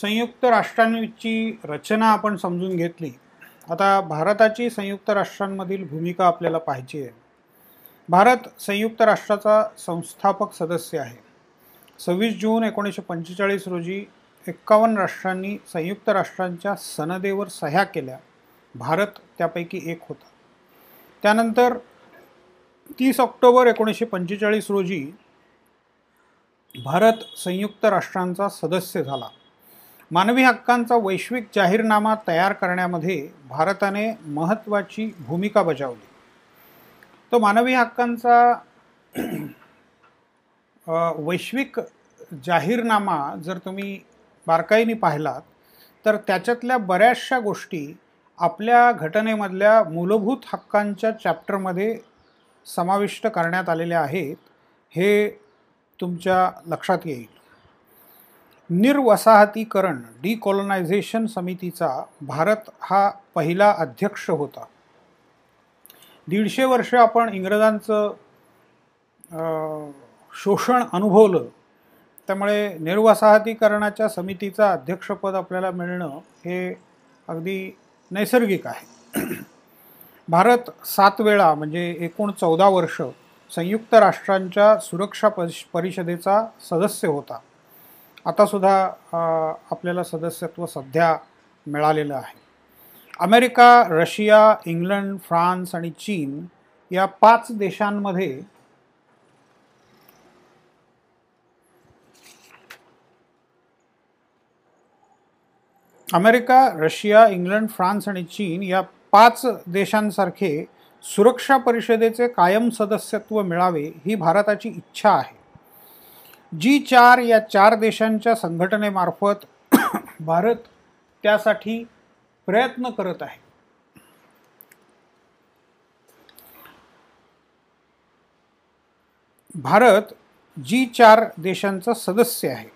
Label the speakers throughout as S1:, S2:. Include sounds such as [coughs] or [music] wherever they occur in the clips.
S1: संयुक्त राष्ट्रांची रचना आपण समजून घेतली. आता भारताची संयुक्त राष्ट्रांमधील भूमिका आपल्याला पाहायची आहे. भारत संयुक्त राष्ट्राचा संस्थापक सदस्य आहे. सव्वीस जून एकोणीसशे पंचेचाळीस रोजी एक्कावन्न राष्ट्रांनी संयुक्त राष्ट्रांच्या सनदेवर सह्या केल्या. भारत त्यापैकी एक होता. त्यानंतर तीस ऑक्टोबर एकोणीसशे पंचेचाळीस रोजी भारत संयुक्त राष्ट्रांचा सदस्य झाला. मानवी हक्कांचा वैश्विक जाहीरनामा तयार करण्यामध्ये भारताने महत्त्वाची भूमिका बजावली. तो मानवी हक्कांचा वैश्विक जाहीरनामा जर तुम्ही बारकाईने पाहिलात तर त्याच्यातल्या बऱ्याचशा गोष्टी आपल्या घटनेमधल्या मूलभूत हक्कांच्या चॅप्टरमध्ये समाविष्ट करण्यात आलेल्या आहेत हे तुमच्या लक्षात येईल. निर्वसाहतीकरण डिकॉलनायझेशन समितीचा भारत हा पहिला अध्यक्ष होता. दीडशे वर्ष आपण इंग्रजांचं शोषण अनुभवलं त्यामुळे निर्वसाहतीकरणाच्या समितीचा अध्यक्षपद आपल्याला मिळणं हे अगदी नैसर्गिक आहे. भारत सात वेळा म्हणजे एकूण चौदा वर्ष संयुक्त राष्ट्रांच्या सुरक्षा परिषदेचा सदस्य होता. आतासुद्धा आपल्याला सदस्यत्व सध्या मिळालेलं आहे. अमेरिका रशिया इंग्लंड फ्रान्स आणि चीन या पाच देशांमध्ये अमेरिका रशिया इंग्लंड फ्रान्स आणि चीन या पाच देशांसारखे सुरक्षा परिषदेचे कायम सदस्यत्व मिळावे ही भारताची इच्छा आहे. जी चार या चार देशांच्या संघटनेमार्फत [clears throat] भारत त्यासाठी प्रयत्न करत आहे. भारत जी चार देशांचा सदस्य आहे.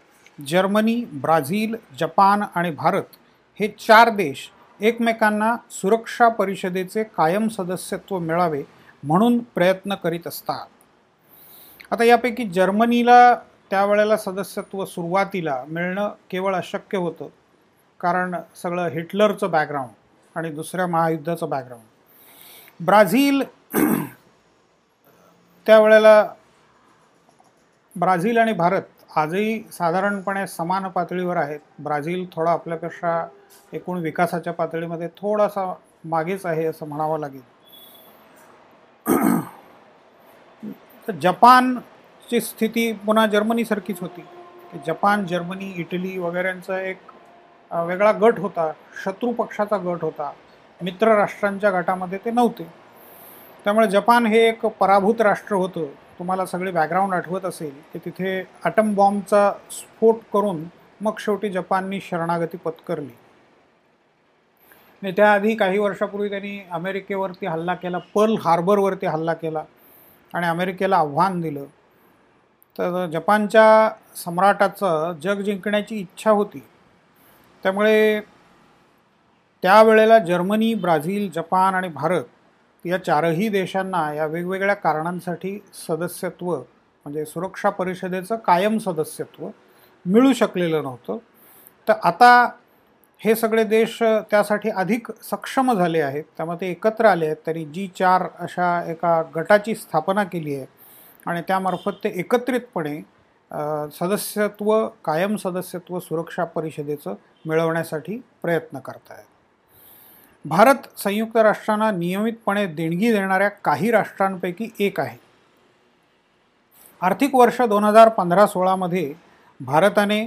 S1: जर्मनी ब्राझील जपान आणि भारत हे चार देश एकमेकांना सुरक्षा परिषदेचे कायम सदस्यत्व मिळावे म्हणून प्रयत्न करीत असतात. आता यापैकी जर्मनीला त्यावेळेला सदस्यत्व सुरुवातीला मिळणं केवळ अशक्य होतं कारण सगळं हिटलरचं बॅकग्राऊंड आणि दुसऱ्या महायुद्धाचं बॅकग्राऊंड ब्राझील [clears throat] त्यावेळेला ब्राझील आणि भारत आजही साधारणपणे समान पातळीवर आहेत. ब्राझील थोडा आपल्यापेक्षा एकूण विकासाच्या पातळीमध्ये थोडासा मागेच आहे असं म्हणावं लागेल. [clears throat] तर ची स्थिती पुन्हा जर्मनीसारखीच होती. जपान जर्मनी इटली वगैरेंचा एक वेगळा गट होता. शत्रू पक्षाचा गट होता. मित्र राष्ट्रांच्या गटामध्ये ते नव्हते. त्यामुळे जपान हे एक पराभूत राष्ट्र होतं. तुम्हाला सगळे बॅकग्राऊंड आठवत असेल की तिथे अटम बॉम्बचा स्फोट करून मग शेवटी जपाननी शरणागती पत्करली. आणि त्याआधी काही वर्षापूर्वी त्यांनी अमेरिकेवरती हल्ला केला पर्ल हार्बरवरती हल्ला केला आणि अमेरिकेला आव्हान दिलं. तर जपानच्या सम्राटाचं जग जिंकण्याची इच्छा होती. त्यामुळे त्यावेळेला जर्मनी ब्राझील जपान आणि भारत या चारही देशांना या वेगवेगळ्या कारणांसाठी सदस्यत्व म्हणजे सुरक्षा परिषदेचं कायम सदस्यत्व मिळू शकलेलं नव्हतं. तर आता हे सगळे देश त्यासाठी अधिक सक्षम झाले आहेत. त्यामुळे ते एकत्र आले आहेत. त्यांनी जी चार अशा एका गटाची स्थापना केली आहे आणि त्यामार्फत ते एकत्रितपणे सदस्यत्व कायम सदस्यत्व सुरक्षा परिषदेचं मिळवण्यासाठी प्रयत्न करतायत. भारत संयुक्त राष्ट्रांना नियमितपणे देणगी देणाऱ्या काही राष्ट्रांपैकी एक आहे. आर्थिक वर्ष दोन हजार पंधरा सोळामध्ये भारताने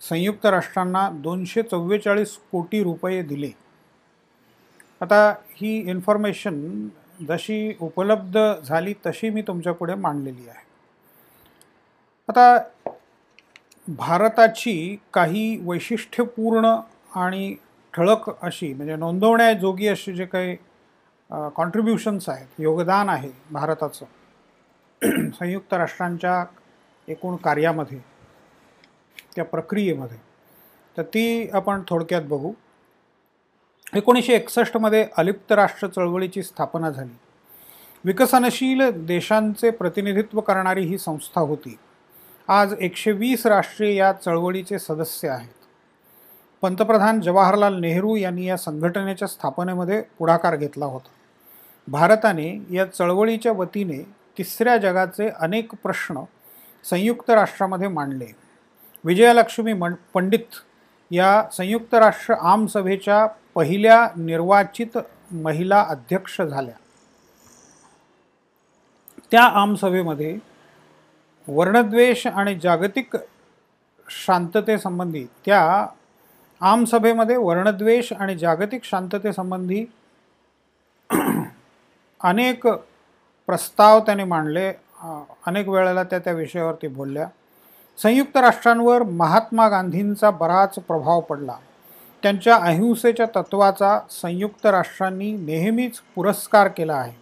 S1: संयुक्त राष्ट्रांना दोनशे चव्वेचाळीस कोटी रुपये दिले. आता ही इन्फॉर्मेशन जशी उपलब्ध झाली तशी मी तुमच्यापुढे मांडलेली आहे. आता भारताची काही वैशिष्ट्यपूर्ण आणि ठळक अशी म्हणजे नोंदवण्याजोगी अशी जे काही कॉन्ट्रीब्युशन्स आहेत योगदान आहे भारताचं संयुक्त राष्ट्रांच्या एकूण कार्यामध्ये त्या प्रक्रियेमध्ये तर ती आपण थोडक्यात बघू. एकोणीसशे एकसष्टमध्ये अलिप्त राष्ट्र चळवळीची स्थापना झाली. विकसनशील देशांचे प्रतिनिधित्व करणारी ही संस्था होती. आज एकशे वीस राष्ट्रीय या चळवळीचे सदस्य आहेत. पंतप्रधान जवाहरलाल नेहरू यांनी या संघटनेच्या स्थापनेमध्ये पुढाकार घेतला होता. भारताने या चळवळीच्या वतीने तिसऱ्या जगाचे अनेक प्रश्न संयुक्त राष्ट्रामध्ये मांडले. विजयालक्ष्मी मं पंडित या संयुक्त राष्ट्र आमसभेच्या पहिल्या निर्वाचित महिला अध्यक्ष झाल्या. त्या आमसभेमध्ये वर्णद्वेष आणि जागतिक शांततेसंबंधी त्या आमसभेमध्ये वर्णद्वेष आणि जागतिक शांततेसंबंधी अनेक प्रस्ताव त्याने मांडले. अनेक वेळेला त्या त्या विषयावरती बोलल्या. संयुक्त राष्ट्रांवर महात्मा गांधींचा बराच प्रभाव पडला. त्यांच्या अहिंसेच्या तत्वाचा संयुक्त राष्ट्रांनी नेहमीच पुरस्कार केला आहे.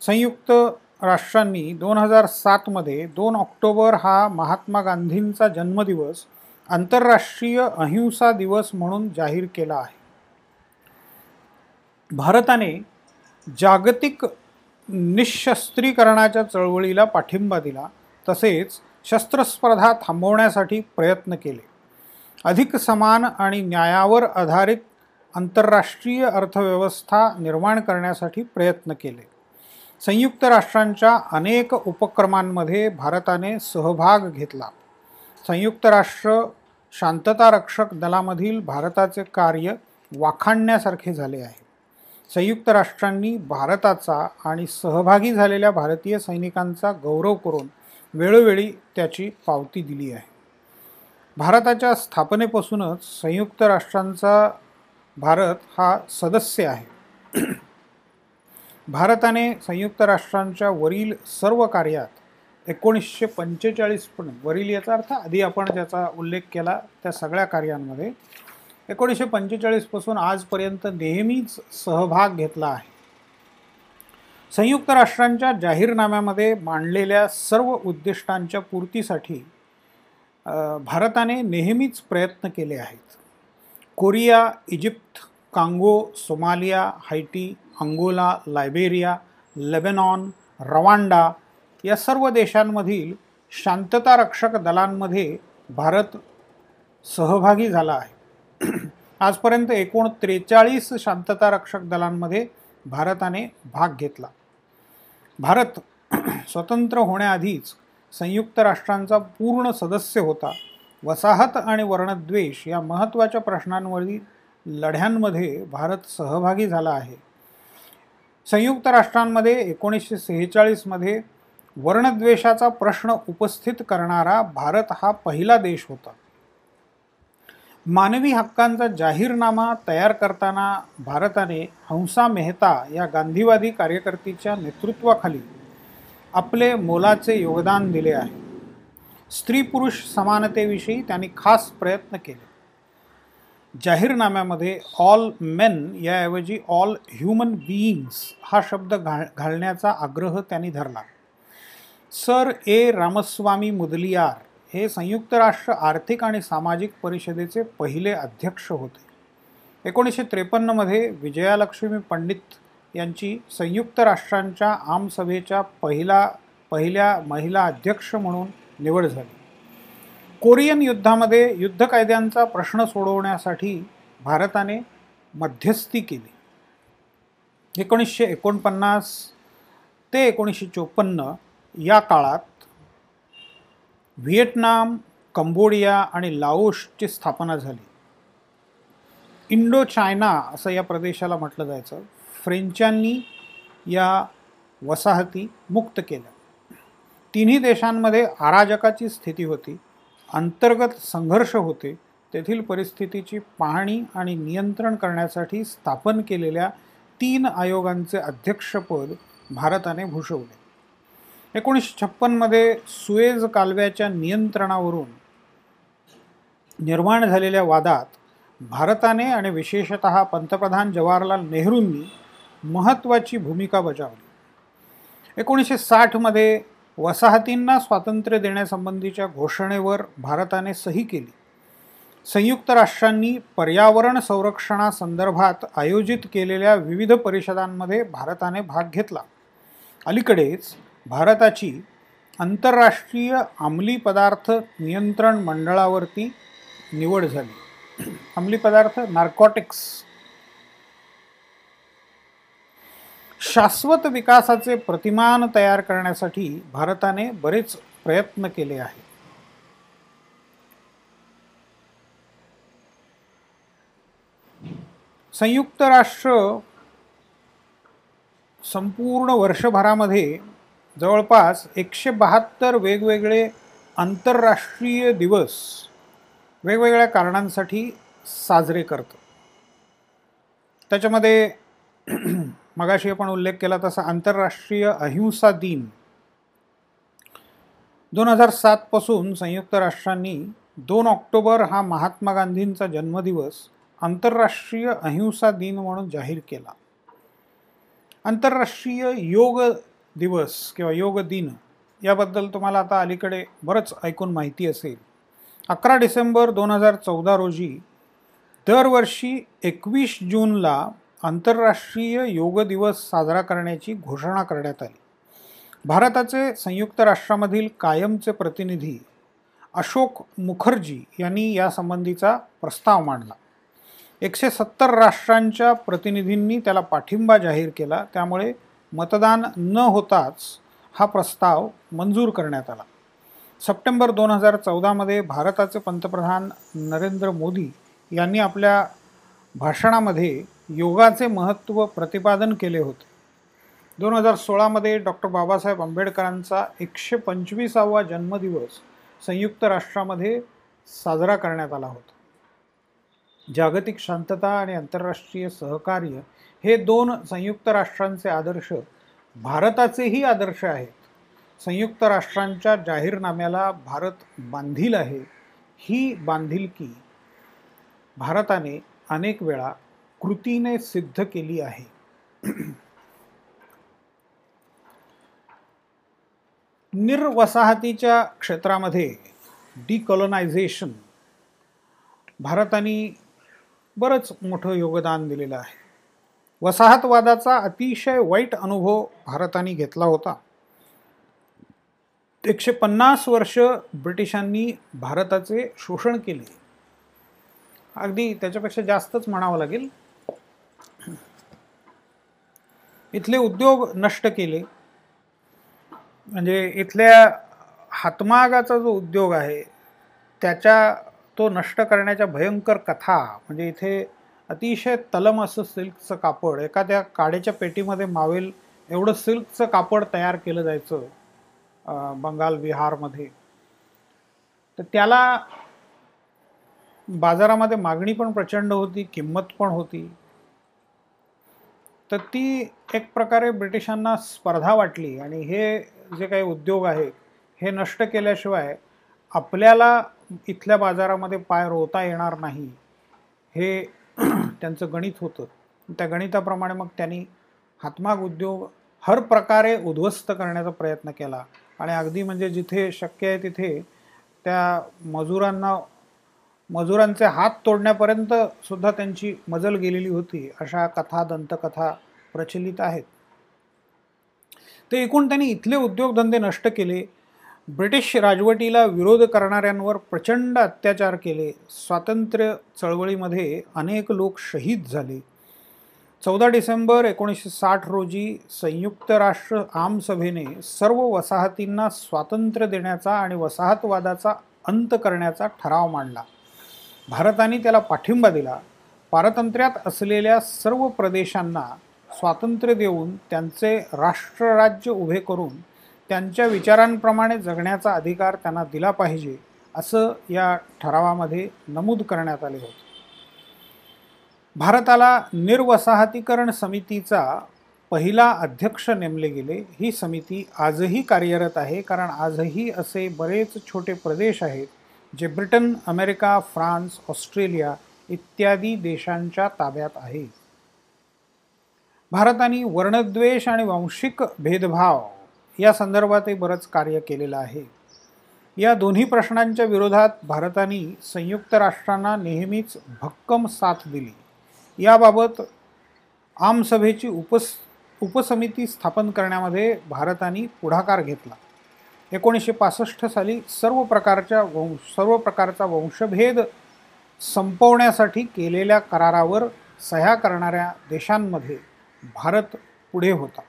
S1: संयुक्त राष्ट्रांनी दोन हजार सातमध्ये दोन ऑक्टोबर हा महात्मा गांधींचा जन्मदिवस आंतरराष्ट्रीय अहिंसा दिवस म्हणून जाहीर केला आहे. भारताने जागतिक निशस्त्रीकरणाच्या चळवळीला पाठिंबा दिला तसेच शस्त्रस्पर्धा थांबवण्यासाठी प्रयत्न केले. अधिक समान आणि न्यायावर आधारित आंतरराष्ट्रीय अर्थव्यवस्था निर्माण करण्यासाठी प्रयत्न केले. संयुक्त राष्ट्रांच्या अनेक उपक्रमांमध्ये भारताने सहभाग घेतला. संयुक्त राष्ट्र शांततारक्षक दलामधील भारताचे कार्य वाखाणण्यासारखे झाले आहे. संयुक्त राष्ट्रांनी भारताचा आणि सहभागी झालेल्या भारतीय सैनिकांचा गौरव करून वेळोवेळी त्याची पावती दिली आहे. भारताच्या स्थापनेपासूनच संयुक्त राष्ट्रांचा भारत हा सदस्य आहे. [clears throat] भारताने संयुक्त राष्ट्रांच्या वरील सर्व कार्यात एकोणीसशे पंचेचाळीसपर्यंत वरील याचा अर्थ आधी आपण ज्याचा उल्लेख केला त्या सगळ्या कार्यांमध्ये एकोणीसशे पंचेचाळीसपासून आजपर्यंत नेहमीच सहभाग घेतला आहे. संयुक्त राष्ट्रांच्या जाहीरनाम्यामध्ये मांडलेल्या सर्व उद्दिष्टांच्या पूर्तीसाठी भारताने नेहमीच प्रयत्न केले आहेत. Korea Egypt Congo Somalia Haiti Angola Liberia Lebanon Rwanda या सर्व देशांमधील शांततारक्षक दलांमध्ये भारत सहभागी झाला आहे. [clears throat] आजपर्यंत एकूण त्रेचाळीस शांततारक्षक दलांमध्ये भारताने भाग घेतला. भारत [clears throat] स्वतंत्र होण्याआधीच संयुक्त राष्ट्रांचा पूर्ण सदस्य होता. वसाहत आणि वर्णद्वेष या महत्त्वाच्या प्रश्नांवरील लढ्यांमध्ये भारत सहभागी झाला आहे. संयुक्त राष्ट्रांमध्ये एकोणीसशे सेहेचाळीसमध्ये वर्णद्वेषाचा प्रश्न उपस्थित करणारा भारत हा पहिला देश होता. मानवी हक्कांचा जाहीरनामा तयार करताना भारताने हंसा मेहता या गांधीवादी कार्यकर्तीच्या नेतृत्वाखाली आपले मोलाचे योगदान दिले आहे. स्त्री पुरुष समानतेविषयी त्यांनी खास प्रयत्न केले. जाहीरनाम्यामध्ये ऑल मेन याऐवजी ऑल ह्युमन बीइंग्स हा शब्द घाल घालण्याचा आग्रह त्यांनी धरला. सर ए रामस्वामी मुदलियार हे संयुक्त राष्ट्र आर्थिक आणि सामाजिक परिषदेचे पहिले अध्यक्ष होते. एकोणीसशे त्रेपन्नमध्ये विजयालक्ष्मी पंडित यांची संयुक्त राष्ट्रांच्या आमसभेच्या पहिला पहिल्या महिला अध्यक्ष म्हणून निवड झाली. कोरियन युद्धामध्ये युद्ध कायद्यांचा प्रश्न सोडवण्यासाठी भारताने मध्यस्थी केली. एकोणीसशे एकोणपन्नास ते एकोणीसशे चोपन्न या काळात व्हिएटनाम कंबोडिया आणि लाओसची स्थापना झाली. इंडो चायना असं या प्रदेशाला म्हटलं जायचं. फ्रेंचांनी या वसाहती मुक्त केल्या. तिन्ही देशांमध्ये अराजकाची स्थिती होती अंतर्गत संघर्ष होते तेथील परिस्थितीची पाहणी आणि नियंत्रण करण्यासाठी स्थापन केलेल्या तीन आयोगांचे अध्यक्षपद भारताने भूषवले. एकोणीसशे छप्पनमध्ये सुएज कालव्याच्या नियंत्रणावरून निर्माण झालेल्या वादात भारताने आणि विशेषत पंतप्रधान जवाहरलाल नेहरूंनी महत्त्वाची भूमिका बजावली. एकोणीसशे साठमध्ये वसाहतींना स्वातंत्र्य देण्यासंबंधीच्या घोषणेवर भारताने सही केली. संयुक्त राष्ट्रांनी पर्यावरण संरक्षणासंदर्भात आयोजित केलेल्या विविध परिषदांमध्ये भारताने भाग घेतला. अलीकडेच भारताची आंतरराष्ट्रीय अंमली पदार्थ नियंत्रण मंडळावरती निवड झाली. अंमली पदार्थ नार्कॉटिक्स शाश्वत विकासाचे प्रतिमान तयार करण्यासाठी भारताने बरेच प्रयत्न केले आहेत. संयुक्त राष्ट्र संपूर्ण वर्षभरामध्ये जवळपास एकशे बहात्तर वेगवेगळे आंतरराष्ट्रीय दिवस वेगवेगळ्या कारणांसाठी साजरे करतं. त्याच्यामध्ये मगाशी आपण उल्लेख केला तसा आंतरराष्ट्रीय अहिंसा दिन. दोन हजार सातपासून संयुक्त राष्ट्रांनी दोन ऑक्टोबर हा महात्मा गांधींचा जन्मदिवस आंतरराष्ट्रीय अहिंसा दिन म्हणून जाहीर केला. आंतरराष्ट्रीय योग दिवस किंवा योग दिन याबद्दल तुम्हाला आता अलीकडे बरंच ऐकून माहिती असेल. अकरा डिसेंबर दोन हजार चौदा रोजी दरवर्षी एकवीस जूनला आंतरराष्ट्रीय योग दिवस साजरा करण्याची घोषणा करण्यात आली. भारताचे संयुक्त राष्ट्रामधील कायमचे प्रतिनिधी अशोक मुखर्जी यांनी यासंबंधीचा प्रस्ताव मांडला. एकशे सत्तर राष्ट्रांच्या प्रतिनिधींनी त्याला पाठिंबा जाहीर केला. त्यामुळे मतदान न होताच हा प्रस्ताव मंजूर करण्यात आला. सप्टेंबर दोन हजार चौदामध्ये भारताचे पंतप्रधान नरेंद्र मोदी यांनी आपल्या भाषणामध्ये योगाचे महत्त्व प्रतिपादन केले होते. दोन हजार सोळामध्ये डॉक्टर बाबासाहेब आंबेडकरांचा एकशे पंचवीसावा जन्मदिवस संयुक्त राष्ट्रामध्ये साजरा करण्यात आला होता. जागतिक शांतता आणि आंतरराष्ट्रीय सहकार्य हे दोन संयुक्त राष्ट्रांचे आदर्श भारताचेही आदर्श आहेत. संयुक्त राष्ट्रांच्या जाहीरनाम्याला भारत बांधील आहे. ही बांधिलकी भारताने अनेक वेळा कृतीने सिद्ध केली आहे. निर्वसाहतीच्या क्षेत्रामध्ये डिकॉलनायझेशन भारताने बरंच मोठं योगदान दिलेलं आहे. वसाहतवादाचा अतिशय वाईट अनुभव भारताने घेतला होता. एकशे पन्नास वर्ष ब्रिटिशांनी भारताचे शोषण केले. अगदी त्याच्यापेक्षा जास्तच म्हणावं लागेल. इथले उद्योग नष्ट केले. म्हणजे इथल्या हातमागाचा जो उद्योग आहे त्याच्या तो नष्ट करण्याच्या भयंकर कथा म्हणजे इथे अतिशय तलम असं सिल्कचं कापड एखाद्या काड्याच्या पेटीमध्ये मावेल एवढं सिल्कचं कापड तयार केलं जायचं बंगाल बिहारमध्ये. तर त्याला बाजारामध्ये मागणी पण प्रचंड होती किंमत पण होती. तर ती एक प्रकारे ब्रिटिशांना स्पर्धा वाटली आणि हे जे काही उद्योग आहेत हे नष्ट केल्याशिवाय आपल्याला इथल्या बाजारामध्ये पाय रोवता येणार नाही हे [clears throat] त्यांचं गणित होतं. त्या गणिताप्रमाणे मग त्यांनी हातमाग उद्योग हर प्रकारे उद्ध्वस्त करण्याचा प्रयत्न केला. आणि अगदी म्हणजे जिथे शक्य आहे तिथे त्या मजुरांना मजुरांचे हात तोडण्यापर्यंत सुद्धा त्यांची मजल गेलेली होती अशा कथा दंतकथा प्रचलित आहेत. ते एकूण त्यांनी इथले उद्योगधंदे नष्ट केले ब्रिटिश राजवटीला विरोध करणाऱ्यांवर प्रचंड अत्याचार केले स्वातंत्र्य चळवळीमध्ये अनेक लोक शहीद झाले. चौदा डिसेंबर एकोणीसशे साठ रोजी संयुक्त राष्ट्र आमसभेने सर्व वसाहतींना स्वातंत्र्य देण्याचा आणि वसाहतवादाचा अंत करण्याचा ठराव मांडला. भारताने त्याला पाठिंबा दिला. पारतंत्र्यात असलेल्या सर्व प्रदेशांना स्वातंत्र्य देऊन त्यांचे राष्ट्रराज्य उभे करून त्यांच्या विचारांप्रमाणे जगण्याचा अधिकार त्यांना दिला पाहिजे असं या ठरावामध्ये नमूद करण्यात आले होते. भारताला निर्वसाहतीकरण समितीचा पहिला अध्यक्ष नेमले गेले. ही समिती आजही कार्यरत आहे कारण आजही असे बरेच छोटे प्रदेश आहेत जे ब्रिटन अमेरिका फ्रान्स ऑस्ट्रेलिया इत्यादी देशांच्या ताब्यात आहे. भारताने वर्णद्वेष आणि वांशिक भेदभाव या संदर्भातही बरंच कार्य केलेलं आहे. या दोन्ही प्रश्नांच्या विरोधात भारताने संयुक्त राष्ट्रांना नेहमीच भक्कम साथ दिली. याबाबत आमसभेची उपस उपसमिती स्थापन करण्यामध्ये भारताने पुढाकार घेतला. एकोणीसशे पासष्ट साली सर्व प्रकारच्या वंश सर्व प्रकारचा वंशभेद संपवण्यासाठी केलेल्या करारावर सह्या करणाऱ्या देशांमध्ये भारत पुढे होता.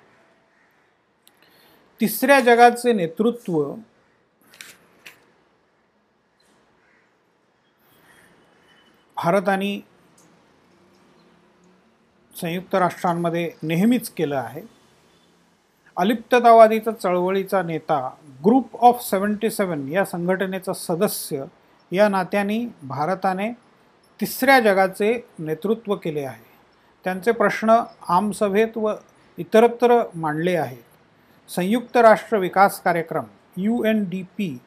S1: तिसऱ्या जगाचे नेतृत्व भारताने संयुक्त राष्ट्रांमध्ये नेहमीच केलं आहे. अलिप्ततावादीचा चळवळीचा नेता ग्रुप ऑफ सेवन्टी सेवन या संघटनेचा सदस्य या नात्याने भारताने तिसऱ्या जगाचे नेतृत्व केले आहे. त्यांचे प्रश्न आमसभेत व इतरत्र मांडले आहेत. संयुक्त राष्ट्र विकास कार्यक्रम U N D P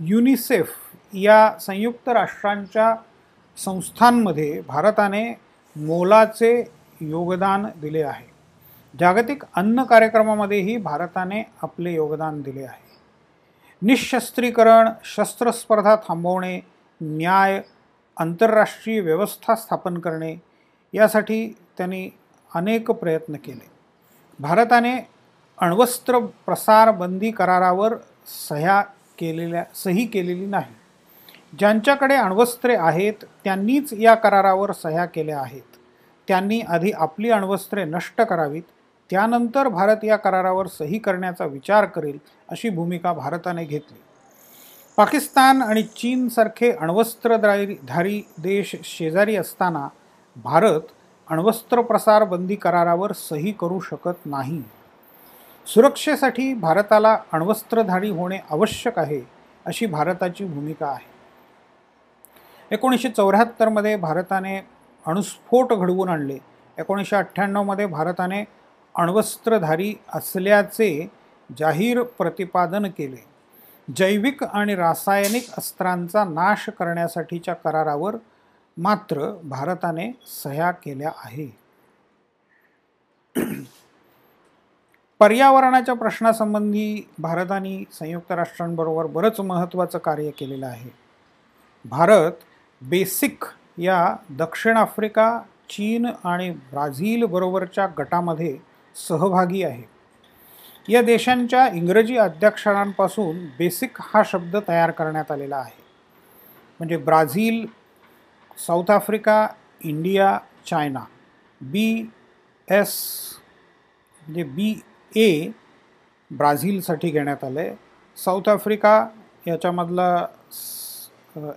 S1: UNICEF या संयुक्त राष्ट्रांच्या संस्थांमध्ये भारताने मोलाचे योगदान दिले आहे. जागतिक अन्न कार्यक्रमामध्येही भारताने आपले योगदान दिले आहे. निशस्त्रीकरण शस्त्रस्पर्धा थांबवणे न्याय आंतरराष्ट्रीय व्यवस्था स्थापन करणे यासाठी त्यांनी अनेक प्रयत्न केले. भारताने अण्वस्त्र प्रसार बंदी करारावर सह्या केलेल्या सही केलेली नाही. ज्यांच्याकडे अण्वस्त्रे आहेत त्यांनीच या करारावर सह्या केल्या आहेत. त्यांनी आधी आपली अण्वस्त्रे नष्ट करावीत त्यानंतर भारत या करारावर सही करण्याचा विचार करेल अशी भूमिका भारताने घेतली. पाकिस्तान आणि चीनसारखे अण्वस्त्रधारी देश शेजारी असताना भारत अण्वस्त्र प्रसार बंदी करारावर सही करू शकत नाही. सुरक्षेसाठी भारताला अण्वस्त्रधारी होणे आवश्यक आहे अशी भारताची भूमिका आहे. एकोणीसशे चौऱ्याहत्तरमध्ये भारताने अणुस्फोट घडवून आणले. एकोणीसशे अठ्ठ्याण्णवमध्ये भारताने अण्वस्त्रधारी असल्याचे जाहीर प्रतिपादन केले. जैविक आणि रासायनिक अस्त्रांचा नाश करण्यासाठीच्या करारावर मात्र भारताने सह्या केल्या आहे. पर्यावरणाच्या प्रश्नासंबंधी भारताने संयुक्त राष्ट्रांबरोबर बरंच महत्त्वाचं कार्य केलेलं आहे. भारत बेसिक या दक्षिण आफ्रिका चीन आणि ब्राझील बरोबरच्या गटामध्ये सहभागी आहे. या देशांच्या इंग्रजी अध्यक्षरांपासून बेसिक हा शब्द तयार करण्यात आलेला आहे. म्हणजे Brazil South Africa India China B S म्हणजे बी ए ब्राझीलसाठी घेण्यात आलं आहे साऊथ आफ्रिका याच्यामधला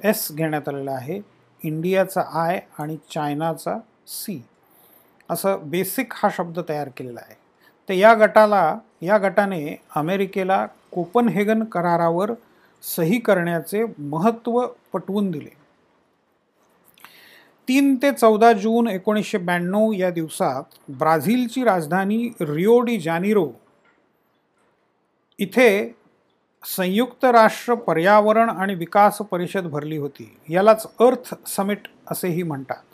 S1: एस घेण्यात आलेला आहे. इंडियाचा आय आणि चायनाचा सी. असं बेसिक हा शब्द तयार केलेला आहे. तर या गटाला या गटाने अमेरिकेला कोपनहेगन करारावर सही करण्याचे महत्त्व पटवून दिले. तीन ते चौदा जून एकोणीसशे ब्याण्णव या दिवसात ब्राझीलची राजधानी रिओ डी जानिरो इथे संयुक्त राष्ट्र पर्यावरण आणि विकास परिषद भरली होती. यालाच अर्थ समिट असेही म्हणतात.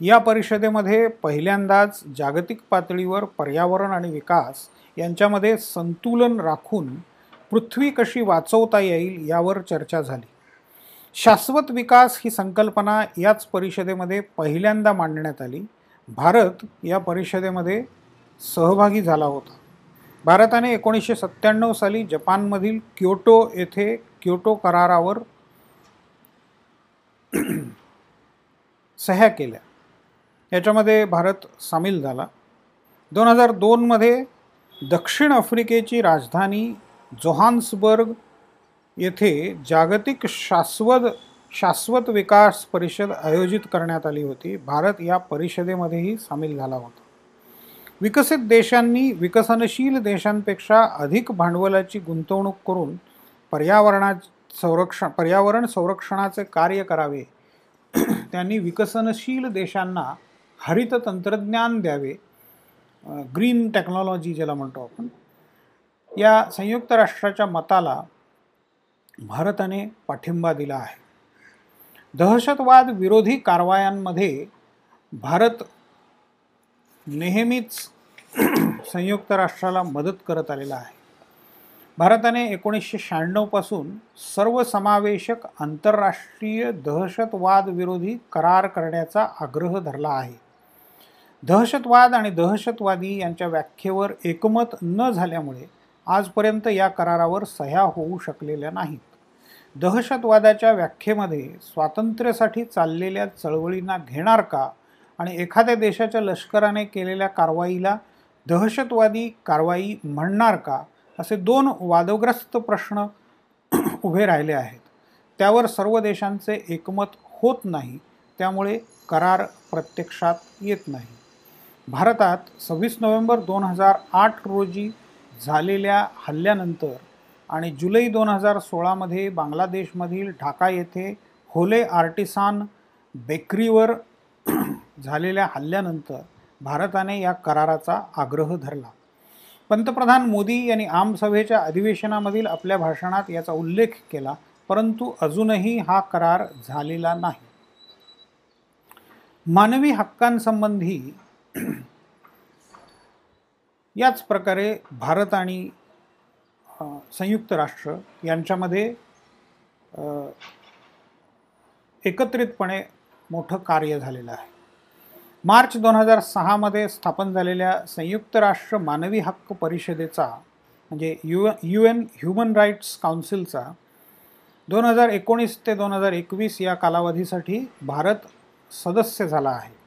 S1: या परिषदेमध्ये पहिल्यांदाच जागतिक पातळीवर पर्यावरण आणि विकास यांच्यामध्ये संतुलन राखून पृथ्वी कशी वाचवता येईल यावर चर्चा झाली. शाश्वत विकास ही संकल्पना याच परिषदेमध्ये पहिल्यांदा मांडण्यात आली. भारत या परिषदेमध्ये सहभागी झाला होता. भारताने एकोणीसशे सत्त्याण्णव साली जपानमधील क्योटो येथे क्योटो करारावर [clears throat] सह्या केल्या. याच्यामध्ये भारत सामील झाला. दोन हजार दोनमध्ये दक्षिण आफ्रिकेची राजधानी जोहान्सबर्ग येथे जागतिक शाश्वत शाश्वत विकास परिषद आयोजित करण्यात आली होती. भारत या परिषदेमध्येही सामील झाला होता. विकसित देशांनी विकसनशील देशांपेक्षा अधिक भांडवलाची गुंतवणूक करून पर्यावरणा संरक्षण पर्यावरण संरक्षणाचे कार्य करावे. त्यांनी विकसनशील देशांना हरित तंत्रज्ञान द्यावे. ग्रीन टेक्नॉलॉजी ज्याला म्हणतो आपण. या संयुक्त राष्ट्राच्या मताला भारताने पाठिंबा दिला आहे. दहशतवाद विरोधी कारवायांमध्ये भारत नेहमीच [clears throat] संयुक्त राष्ट्राला मदत करत आलेला आहे. भारताने एकोणीसशे शहाण्णवपासून सर्वसमावेशक आंतरराष्ट्रीय दहशतवाद विरोधी करार करण्याचा आग्रह धरला आहे. दहशतवाद आणि दहशतवादी यांच्या व्याख्येवर एकमत न झाल्यामुळे आजपर्यंत या करारावर सह्या होऊ शकलेल्या नाहीत. दहशतवादाच्या व्याख्येमध्ये स्वातंत्र्यासाठी चाललेल्या चळवळींना घेणार का आणि एखाद्या देशाच्या लष्कराने केलेल्या कारवाईला दहशतवादी कारवाई म्हणणार का असे दोन वादग्रस्त प्रश्न [clears throat] उभे राहिले आहेत. त्यावर सर्व देशांचे एकमत होत नाही त्यामुळे करार प्रत्यक्षात येत नाही. भारतात सव्वीस नोव्हेंबर दोन हजार आठ रोजी झालेल्या हल्ल्यानंतर आणि जुलै दोन हजार सोळामध्ये बांगलादेशमधील ढाका येथे होले आर्टिसान बेकरीवर [clears throat] झालेल्या हल्ल्यानंतर भारताने या कराराचा आग्रह धरला. पंतप्रधान मोदी यांनी आमसभेच्या अधिवेशनामधील आपल्या भाषणात याचा उल्लेख केला परंतु अजूनही हा करार झालेला नाही. मानवी हक्कांसंबंधी [clears throat] याच प्रकारे भारत आणि संयुक्त राष्ट्र यांच्यामध्ये एकत्रितपणे मोठं कार्य झालेलं आहे. मार्च दोन हजार सहामध्ये स्थापन झालेल्या संयुक्त राष्ट्र मानवी हक्क परिषदेचा म्हणजे U U N human rights काउन्सिलचा दोन हजार एकोणीस ते दोन हजार एकवीस या कालावधीसाठी भारत सदस्य झाला आहे.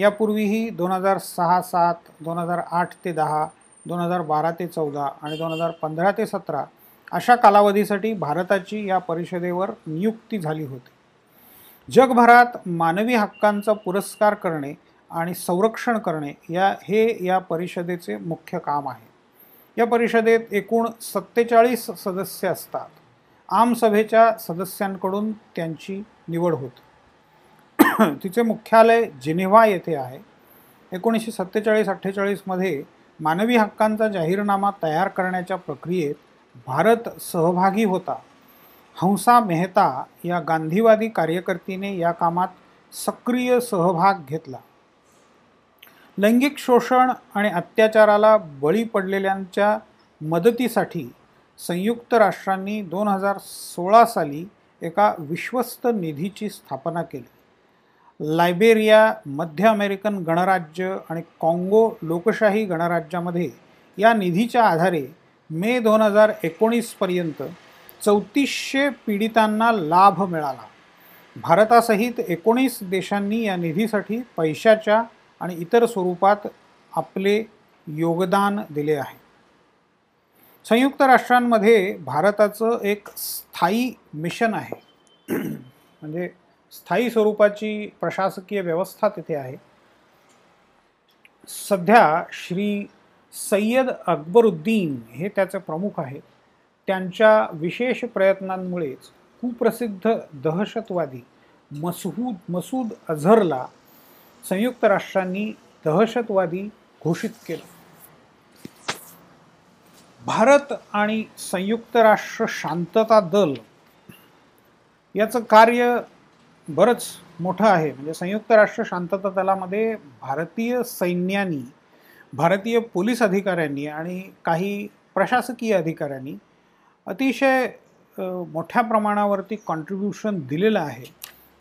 S1: यापूर्वीही दोन हजार सहा सात दोन हजार आठ ते दहा दोन हजार बारा ते चौदा आणि दोन हजार पंधरा ते सतरा अशा कालावधीसाठी भारताची या परिषदेवर नियुक्ती झाली होती. जगभरात मानवी हक्कांचा पुरस्कार करणे आणि संरक्षण करणे या हे या परिषदेचे मुख्य काम आहे. या परिषदेत एकूण सत्तेचाळीस सदस्य असतात. आमसभेच्या सदस्यांकडून त्यांची निवड होते. [coughs] तिचे मुख्यालय जिनेव्हा येथे आहे. एकोणीसशे सत्तेचाळीस अठ्ठेचाळीसमध्ये मानवी हक्कांचा जाहीरनामा तयार करण्याच्या प्रक्रियेत भारत सहभागी होता. हंसा मेहता या गांधीवादी कार्यकर्तीने या कामात सक्रिय सहभाग घेतला. लैंगिक शोषण आणि अत्याचाराला बळी पडलेल्यांच्या मदतीसाठी संयुक्त राष्ट्रांनी दोन हजार सोळा साली एका विश्वस्त निधीची स्थापना केली. लायबेरिया मध्य अमेरिकन गणराज्य आणि काँगो लोकशाही गणराज्यामध्ये या निधीच्या आधारे मे दोन हजार एकोणीसपर्यंत चौतीसशे पीडितांना लाभ मिळाला. भारतासहित एकोणीस देशांनी या निधीसाठी पैशाच्या आणि इतर स्वरूपात आपले योगदान दिले आहे. संयुक्त राष्ट्रांमध्ये भारताचं एक स्थायी मिशन आहे. म्हणजे स्थायी स्वरूपाची प्रशासकीय व्यवस्था तिथे आहे. सध्या श्री सय्यद अकबरुद्दीन हे त्याचे प्रमुख आहेत. त्यांच्या विशेष प्रयत्नांमुळेच कुप्रसिद्ध दहशतवादी मसहूद मसूद अझरला संयुक्त राष्ट्रांनी दहशतवादी घोषित केलं. भारत आणि संयुक्त राष्ट्र शांतता दल याचं कार्य बरंच मोठं आहे. म्हणजे संयुक्त राष्ट्र शांतता दलामध्ये भारतीय सैन्यानी भारतीय पोलीस अधिकाऱ्यांनी आणि काही प्रशासकीय अधिकाऱ्यांनी अतिशय मोठ्या प्रमाणावरती कॉन्ट्रीब्युशन दिलेलं आहे.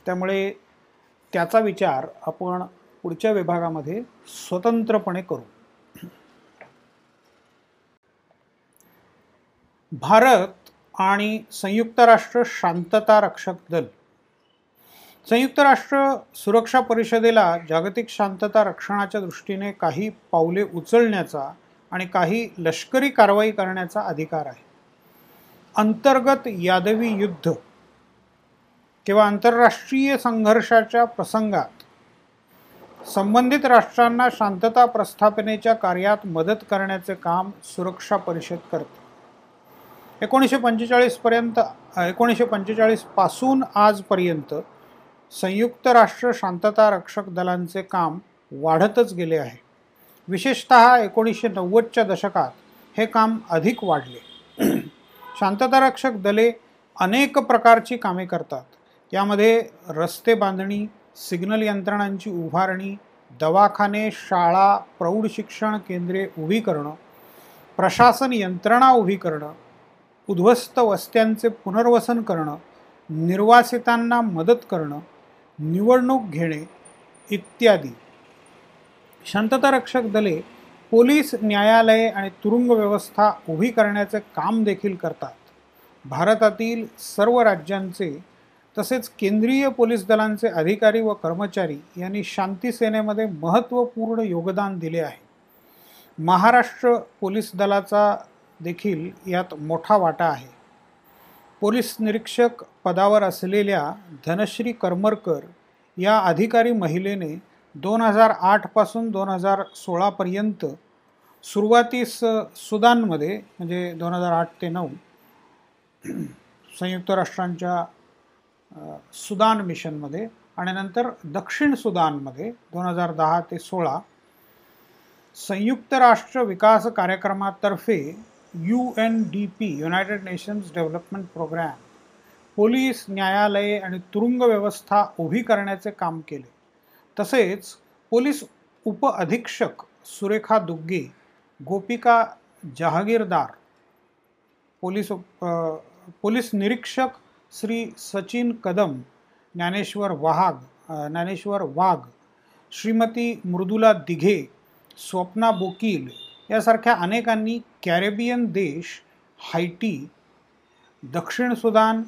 S1: त्यामुळे त्याचा विचार आपण पुढच्या विभागामध्ये स्वतंत्रपणे करू. भारत आणि संयुक्त राष्ट्र शांतता रक्षक दल संयुक्त राष्ट्र सुरक्षा परिषदेला जागतिक शांतता रक्षणाच्या दृष्टीने काही पावले उचलण्याचा आणि काही लष्करी कारवाई करण्याचा अधिकार आहे. अंतर्गत यादवी युद्ध किंवा आंतरराष्ट्रीय संघर्षाच्या प्रसंगात संबंधित राष्ट्रांना शांतता प्रस्थापनेच्या कार्यात मदत करण्याचे काम सुरक्षा परिषद करते. एकोणीसशे पंचेचाळीसपर्यंत एकोणीसशे पंचेचाळीसपासून आजपर्यंत संयुक्त राष्ट्र शांतता रक्षक दलांचे काम वाढतच गेले आहे. विशेषत एकोणीसशे नव्वदच्या दशकात हे काम अधिक वाढले. शांततारक्षक दले अनेक प्रकारची कामे करतात. यामध्ये रस्ते बांधणी सिग्नल यंत्रणांची उभारणी दवाखाने शाळा प्रौढ शिक्षण केंद्रे उभी करणं प्रशासन यंत्रणा उभी करणं उद्ध्वस्त वस्त्यांचे पुनर्वसन करणं निर्वासितांना मदत करणं निवडणूक घेणे इत्यादी. शांततारक्षक दले पोलीस न्यायालये आणि तुरुंग व्यवस्था उभी करण्याचे काम देखील करतात. भारतातील सर्व राज्यांचे तसेच केंद्रीय पोलीस दलांचे अधिकारी व कर्मचारी यांनी शांती सेनेमध्ये महत्त्वपूर्ण योगदान दिले आहे. महाराष्ट्र पोलीस दलाचा देखील यात मोठा वाटा आहे. पोलीस निरीक्षक पदावर असलेल्या धनश्री करमरकर या अधिकारी महिलेने दोन हजार आठपासून दोन हजार सोळापर्यंत सुरुवातीस सुदानमध्ये म्हणजे दोन हजार आठ ते नऊ संयुक्त राष्ट्रांच्या सुदान मिशनमध्ये आणि नंतर दक्षिण सुदानमध्ये दोन हजार दहा ते सोळा संयुक्त राष्ट्र विकास कार्यक्रमातर्फे U N D P United Nations Development Programme police न्यायालये आणि तुरुंग व्यवस्था उभी करण्याचे काम केले. तसेच पोलीस उप अधीक्षक सुरेखा दुग्गे गोपिका जहागीरदार पोलीस पोलीस निरीक्षक श्री सचिन कदम ज्ञानेश्वर वाघ ज्ञानेश्वर वाघ श्रीमती मृदुला दिघे स्वप्ना बोकील यासारख्या अनेकांनी कॅरेबियन देश हायटी दक्षिण सुदान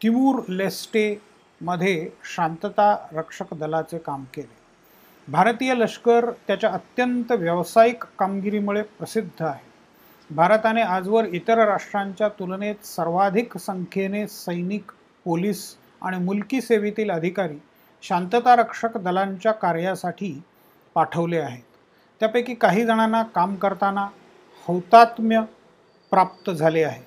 S1: तिमूर लेस्टेमध्ये शांतता रक्षक दलाचे काम केले. भारतीय लष्कर त्याच्या अत्यंत व्यावसायिक कामगिरीमुळे प्रसिद्ध आहे. भारताने आजवर इतर राष्ट्रांच्या तुलनेत सर्वाधिक संख्येने सैनिक पोलीस आणि मुलकी सेवेतील अधिकारी शांतता रक्षक दलांच्या कार्यासाठी पाठवले आहेत. त्यापैकी काही जणांना काम करताना हौतात्म्य प्राप्त झाले आहे.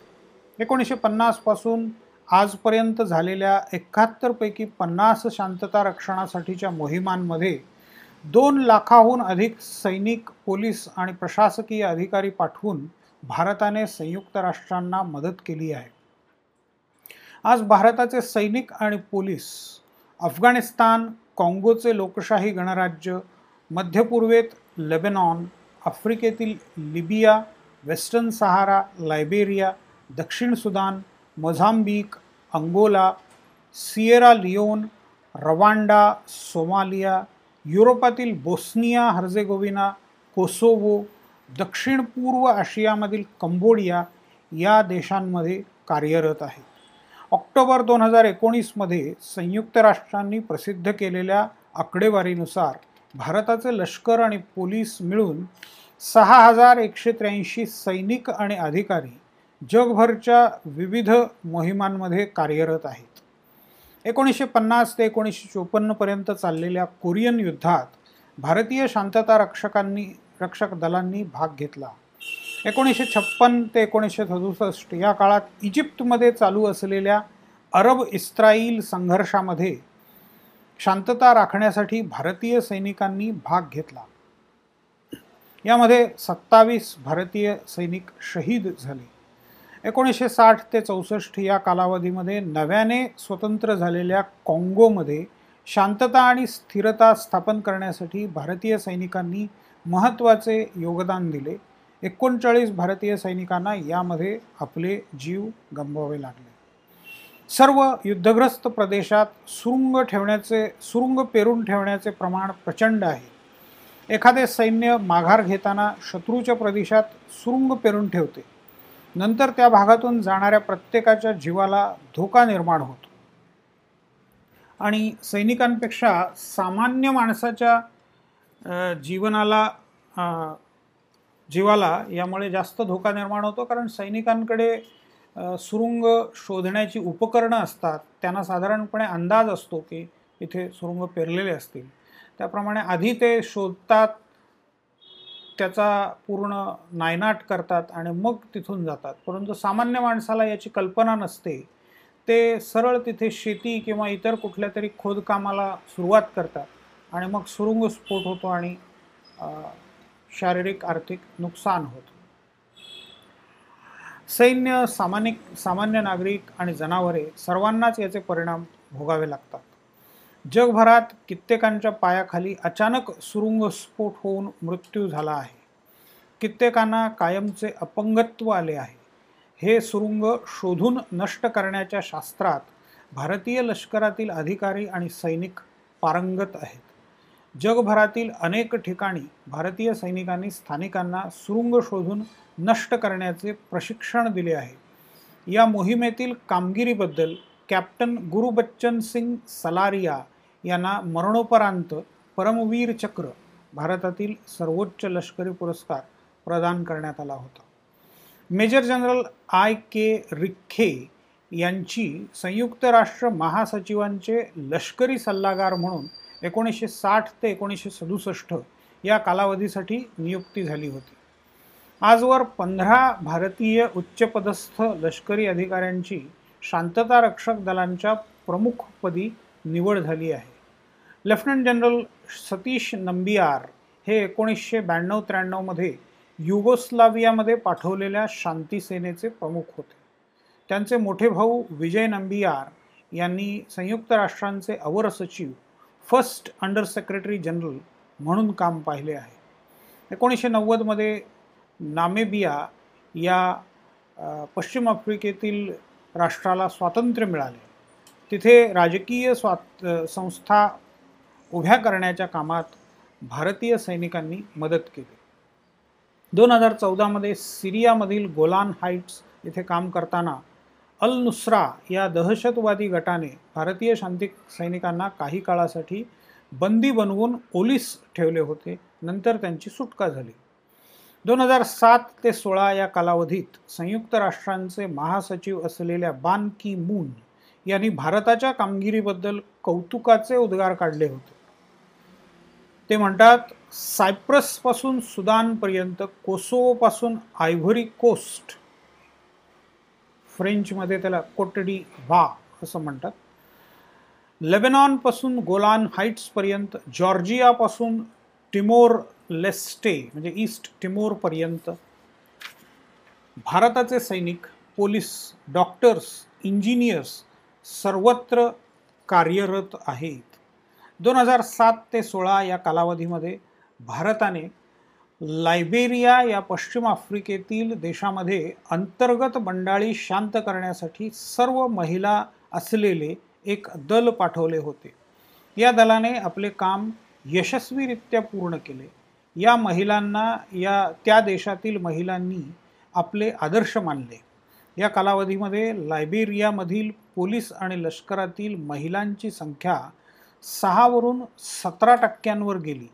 S1: एकोणीसशे पन्नासपासून आजपर्यंत झालेल्या एकाहत्तरपैकी पन्नास शांतता रक्षणासाठीच्या मोहिमांमध्ये दोन लाखाहून अधिक सैनिक पोलीस आणि प्रशासकीय अधिकारी पाठवून भारताने संयुक्त राष्ट्रांना मदत केली आहे. आज भारताचे सैनिक आणि पोलीस अफगाणिस्तान काँगोचे लोकशाही गणराज्य मध्यपूर्वेत लेबेनॉन आफ्रिकेतील लिबिया वेस्टर्न सहारा लायबेरिया दक्षिण Sudan Mozambique Angola Sierra Leone Rwanda Somalia युरोपातील बोस्निया हर्जेगोविना कोसोवो दक्षिण पूर्व आशियामधील कंबोडिया या देशांमध्ये कार्यरत आहे ऑक्टोबर दोन हजार एकोणीसमध्ये संयुक्त राष्ट्रांनी प्रसिद्ध केलेल्या आकडेवारीनुसार भारताचे लष्कर आणि पोलीस मिळून सहा हजार एकशे त्र्याऐंशी सैनिक आणि अधिकारी जगभरच्या विविध मोहिमांमध्ये कार्यरत आहेत. एकोणीसशे पन्नास ते एकोणीसशे चोपन्नपर्यंत चाललेल्या कोरियन युद्धात भारतीय शांतता रक्षकांनी रक्षक दलांनी भाग घेतला. एकोणीसशे छप्पन ते एकोणीसशे सदुसष्ट या काळात इजिप्तमध्ये चालू असलेल्या अरब इस्राईल संघर्षामध्ये शांतता राखण्यासाठी भारतीय सैनिकांनी भाग घेतला. यामध्ये सत्तावीस भारतीय सैनिक शहीद झाले. एकोणीसशे साठ ते चौसष्ट या कालावधीमध्ये नव्याने स्वतंत्र झालेल्या काँगोमध्ये शांतता आणि स्थिरता स्थापन करण्यासाठी भारतीय सैनिकांनी महत्त्वाचे योगदान दिले. एकोणचाळीस भारतीय सैनिकांना यामध्ये आपले जीव गमवावे लागले. सर्व युद्धग्रस्त प्रदेशात सुरुंग ठेवण्याचे सुरुंग पेरून ठेवण्याचे प्रमाण प्रचंड आहे. एखादे सैन्य माघार घेताना शत्रूच्या प्रदेशात सुरुंग पेरून ठेवते. नंतर त्या भागातून जाणाऱ्या प्रत्येकाच्या जीवाला धोका निर्माण होतो. आणि सैनिकांपेक्षा सामान्य माणसाच्या जीवनाला जीवाला यामुळे जास्त धोका निर्माण होतो कारण सैनिकांकडे सुरुंग शोधण्याची उपकरणं असतात त्यांना साधारणपणे अंदाज असतो की इथे सुरुंग पेरलेले असतील. त्याप्रमाणे आधी ते शोधतात त्याचा पूर्ण नायनाट करतात आणि मग तिथून जातात. परंतु सामान्य माणसाला याची कल्पना नसते. ते सरळ तिथे शेती किंवा इतर कुठल्या तरी खोदकामाला सुरुवात करतात आणि मग सुरुंग स्फोट होतो आणि शारीरिक आर्थिक नुकसान होतं. सैन्य सामान्य सामान्य नागरिक आणि जनावरे सर्वांनाच याचे परिणाम भोगावे लागतात. जगभरात कित्येकांच्या पायाखाली अचानक सुरुंगस्फोट होऊन मृत्यू झाला आहे. कित्येकांना कायमचे अपंगत्व आले आहे. हे सुरुंग शोधून नष्ट करण्याच्या शास्त्रात भारतीय लष्करातील अधिकारी आणि सैनिक पारंगत आहेत. जगभरातील अनेक ठिकाणी भारतीय सैनिकांनी स्थानिकांना सुरुंग शोधून नष्ट करण्याचे प्रशिक्षण दिले आहे. या मोहिमेतील कामगिरीबद्दल कॅप्टन गुरुबच्चन सिंग सलारिया यांना मरणोपरांत परमवीर चक्र भारतातील सर्वोच्च लष्करी पुरस्कार प्रदान करण्यात आला होता. Major general I K Rikhye यांची संयुक्त राष्ट्र महासचिवांचे लष्करी सल्लागार म्हणून एकोणीसशे साठ ते एकोणीसशे सदुसष्ट या कालावधीसाठी नियुक्ती झाली होती. आजवर पंधरा भारतीय उच्चपदस्थ लष्करी अधिकाऱ्यांची शांतता रक्षक दलांच्या प्रमुखपदी निवड झाली आहे. लेफ्टनंट जनरल सतीश नंबियार हे एकोणीसशे ब्याण्णव त्र्याण्णवमध्ये युगोस्लावियामध्ये पाठवलेल्या शांतीसेनेचे प्रमुख होते. त्यांचे मोठे भाऊ विजय नंबियार यांनी संयुक्त राष्ट्रांचे अवर सचिव फर्स्ट अंडर सेक्रेटरी जनरल म्हणून काम पाहिले आहे. एकोणीसशे नव्वदमध्ये नामेबिया या पश्चिम आफ्रिकेतील राष्ट्राला स्वातंत्र्य मिळाले. तिथे राजकीय स्वात संस्था उभ्या करण्याच्या कामात भारतीय सैनिकांनी मदत केली. दोन हजार चौदामध्ये सिरियामधील गोलान हाईट्स येथे काम करताना अल नुसरा या दहशतवादी गटाने भारतीय शांती सैनिकांना काही काळासाठी बंदी बनवून ओलीस ठेवले होते. नंतर त्यांची सुटका झाली. दोन हजार सात ते सोळा या कालावधीत संयुक्त राष्ट्रांचे महासचिव असलेल्या बान की मून यांनी भारताच्या कामगिरीबद्दल कौतुकाचे उद्गार काढले होते. ते म्हणतात सायप्रसपासून सुदानपर्यंत कोसोवोपासून आयव्हरी कोस्ट फ्रेंचमध्ये त्याला कोटडी व्हा असं म्हणतात. लेबेनॉनपासून गोलान हाईट्सपर्यंत जॉर्जियापासून टिमोर लेस्टे म्हणजे ईस्ट टिमोरपर्यंत भारताचे सैनिक पोलीस डॉक्टर्स इंजिनियर्स सर्वत्र कार्यरत आहेत. दोन हजार सात ते सोळा या कालावधीमध्ये भारताने लायबेरिया या पश्चिम आफ्रिकेतील देशामध्ये अंतर्गत बंडाळी शांत करण्यासाठी सर्व महिला असलेले एक दल पाठवले होते. या दलाने आपले काम यशस्वीरित्या पूर्ण केले. या महिलांना या त्या देशातील महिलांनी आपले आदर्श मानले. या कालावधीमध्ये लायबेरियामधील पोलीस आणि लष्करातील महिलांची संख्या सहावरून सतरा टक्क्यांवर गेली.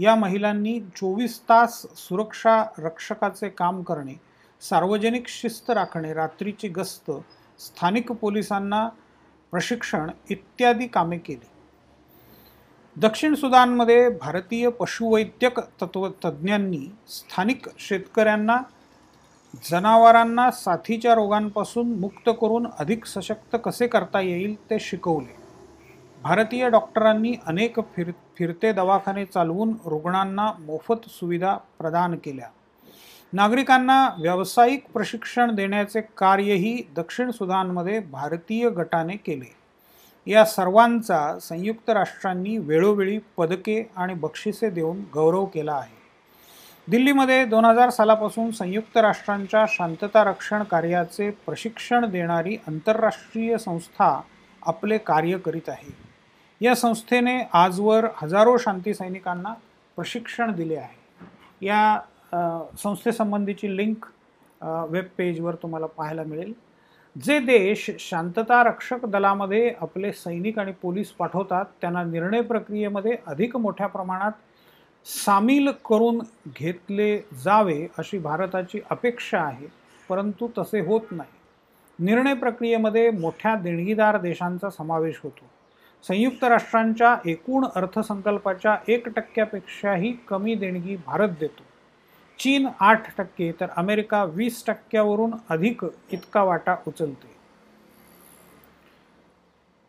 S1: या महिलांनी चोवीस तास सुरक्षा रक्षकाचे काम करणे सार्वजनिक शिस्त राखणे रात्रीची गस्त स्थानिक पोलिसांना प्रशिक्षण इत्यादी कामे केली. दक्षिण सुदानमध्ये भारतीय पशुवैद्यक तत्व तज्ज्ञांनी स्थानिक शेतकऱ्यांना जनावरांना साथीच्या रोगांपासून मुक्त करून अधिक सशक्त कसे करता येईल ते शिकवले. भारतीय डॉक्टरांनी अनेक फिर फिरते दवाखाने चालवून रुग्णांना मोफत सुविधा प्रदान केल्या. नागरिकांना व्यावसायिक प्रशिक्षण देण्याचे कार्यही दक्षिण सुदानमध्ये भारतीय गटाने केले. या सर्वांचा संयुक्त राष्ट्रांनी वेळोवेळी पदके आणि बक्षिसे देऊन गौरव केला आहे. दिल्लीमध्ये दोन हजार सालापासून संयुक्त राष्ट्रांच्या शांतता रक्षण कार्याचे प्रशिक्षण देणारी आंतरराष्ट्रीय संस्था आपले कार्य करीत आहे. या संस्थेने आजवर हजारो शांती सैनिकांना प्रशिक्षण दिले आहे. या संस्थेसंबंधीची लिंक वेब पेजवर तुम्हाला पाहायला मिळेल. जे देश शांतता रक्षक दलामध्ये आपले सैनिक आणि पोलीस पाठवतात त्यांना निर्णय प्रक्रियेमध्ये अधिक मोठ्या प्रमाणात सामील करून घेतले जावे अशी भारताची अपेक्षा आहे परंतु तसे होत नाही. निर्णय प्रक्रियेमध्ये मोठ्या देणगीदार देशांचा समावेश होतो. संयुक्त राष्ट्रांच्या एकूण अर्थसंकल्पाच्या एक टक्क्यापेक्षाही कमी देणगी भारत देतो. चीन आठ टक्के तर अमेरिका वीस टक्क्यावरून अधिक इतका वाटा उचलते.